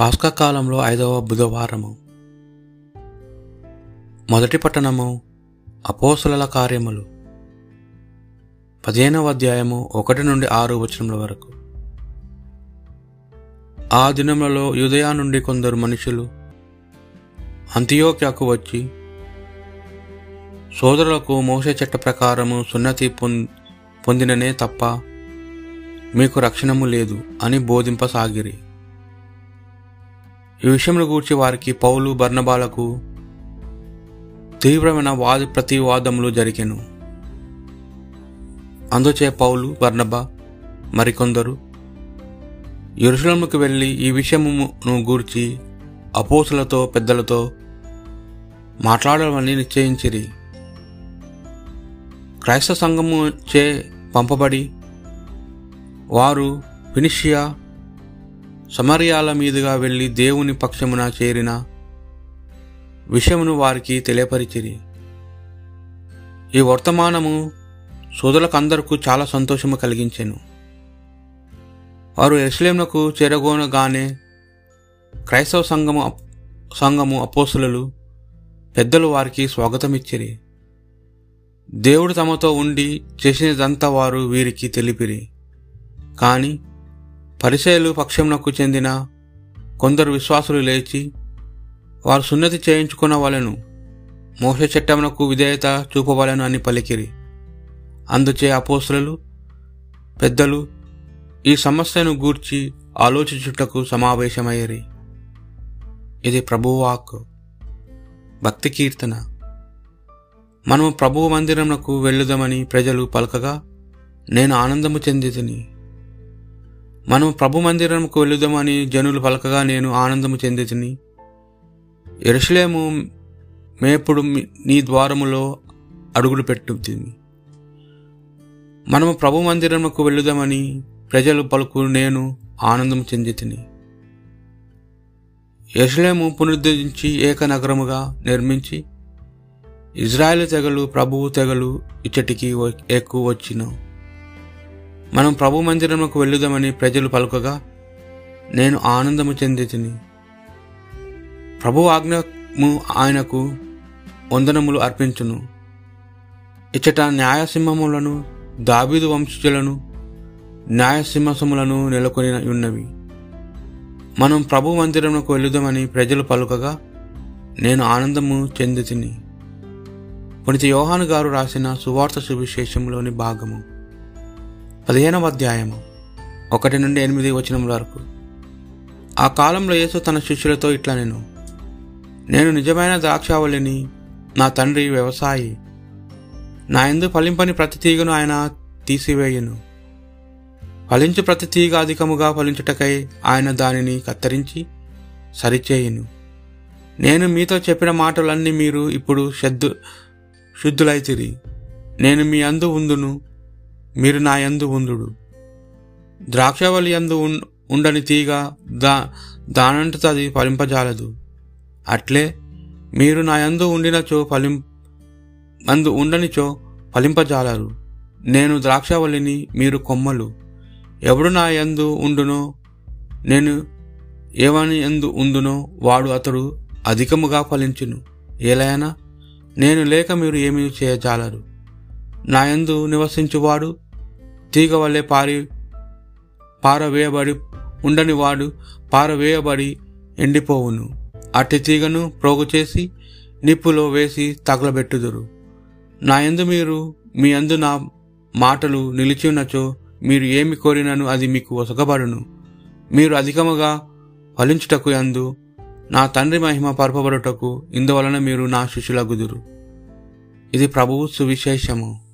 పాస్కా కాలంలో ఐదవ బుధవారము. మొదటి పట్టణము అపోసులల కార్యములు. పదిహేనవ అధ్యాయము ఒకటి నుండి ఆరు వచనముల వరకు. ఆ దినములలో యుదయా నుండి కొందరు మనుషులు అంత్యోక్యకు వచ్చి సోదరులకు మోసే చట్ట ప్రకారము సున్నతి పొం- పొందిననే తప్ప మీకు రక్షణము లేదు అని బోధింపసాగిరి. ఈ విషయంలో గూర్చి వారికి పౌలు బర్ణబాలకు తీవ్రమైన వాది ప్రతివాదములు జరిగాను. అందుచే పౌలు బర్ణబ మరికొందరు యెరూషలేముకు వెళ్ళి ఈ విషయమును గూర్చి అపోసులతో పెద్దలతో మాట్లాడమని నిశ్చయించిరి. క్రైస్తవ సంఘము చే పంపబడి వారు ఫినిషియా సమరియాల మీదుగా వెళ్ళి దేవుని పక్షమున చేరిన విషయమును వారికి తెలియపరిచిరి. ఈ వర్తమానము సోదరులకందరకు చాలా సంతోషము కలిగించెను. వారు ఎరుసలేమునకు చేరగోనగానే క్రైస్తవ సంఘము సంఘము అపోసులు పెద్దలు వారికి స్వాగతమిచ్చిరి. దేవుడు తమతో ఉండి చేసినదంతా వారు వీరికి తెలిపిరి. కానీ పరిచయలు పక్షంనకు చెందిన కొందరు విశ్వాసులు లేచి వారు సున్నతి చేయించుకున్న వాళ్ళను మోస చట్టమునకు విధేయత చూపవలను అని పలికిరి. అందుచే అపోసులు పెద్దలు ఈ సమస్యను గూర్చి ఆలోచించుటకు సమావేశమయ్యరి. ఇది ప్రభువాక్ భక్తి కీర్తన. మనము ప్రభువు మందిరమునకు వెళ్ళుదామని ప్రజలు పలకగా నేను ఆనందము చెందితిని. మనం ప్రభు మందిరంకు వెళ్ళుదామని జనులు పలకగా నేను ఆనందము చెందితిని. ఎరుసలేము మేపుడు నీ ద్వారములో అడుగులు పెట్టుతుంది మనము ప్రభు మందిరముకు వెళ్ళుదామని ప్రజలు పలుకు నేను ఆనందం చెందితిని. ఎరుసలేము పునరుద్ధరించి ఏక నగరముగా నిర్మించి ఇజ్రాయెల్ తెగలు ప్రభువు తెగలు ఇచ్చటికి ఎక్కువ వచ్చిన. మనం ప్రభు మందిరముకు వెళ్ళుదామని ప్రజలు పలుకగా నేను ఆనందము చెందితిని. ప్రభు ఆజ్ఞము ఆయనకు వందనములు అర్పించును. ఇచ్చట న్యాయసింహములను దాబీదు వంశజులను న్యాయసింహసములను నెలకొని ఉన్నవి. మనం ప్రభు మందిరమునకు వెళ్ళుదామని ప్రజలు పలుకగా నేను ఆనందము చెందితిని. పునిత యోహాను గారు రాసిన సువార్త సువిశేషంలోని భాగము. పదిహేనవ అధ్యాయము. ఒకటి నుండి ఎనిమిది వచనముల వరకు. ఆ కాలంలో యేసు తన శిష్యులతో ఇట్లా నేను నేను నిజమైన ద్రాక్షావళిని నా తండ్రి వ్యవసాయి. నా ఎందు ఫలింపని ప్రతి తీగను ఆయన తీసివేయును. ఫలించు ప్రతి తీగ అధికముగా ఫలించుటకై ఆయన దానిని కత్తిరించి సరిచేయును. నేను మీతో చెప్పిన మాటలన్నీ మీరు ఇప్పుడు శుద్ధు శుద్ధులైతిరి నేను మీ అందు ఉందును మీరు నా యందు ఉందుడు ద్రాక్షవల్లి యందు ఉండని తీగ దా దానంతట అది ఫలింపజాలదు. అట్లే మీరు నా యందు ఉండినచో ఫలిం అందు ఉండనిచో ఫలింపజాలరు. నేను ద్రాక్షవల్లిని మీరు కొమ్మలు. ఎవడు నా యందు ఉండునో నేను ఏవని ఎందు ఉందునో వాడు అతడు అధికముగా ఫలించును. ఏలైనా నేను లేక మీరు ఏమీ చేయజాలరు. నా యందు నివసించువాడు తీగ వల్లే పారి పారవేయబడి ఉండనివాడు పారవేయబడి ఎండిపోవును. అట్టి తీగను ప్రోగు చేసి నిప్పులో వేసి తగలబెట్టుదురు. నా యందు మీరు మీ యందు నా మాటలు నిలిచినచో మీరు ఏమి కోరినను అది మీకు ఒసగబడును. మీరు అధికముగా ఫలించుటకు అందు నా తండ్రి మహిమ పరపబడుటకు ఇందువలన మీరు నా శిష్యులగుదురు. ఇది ప్రభువు సువిశేషము.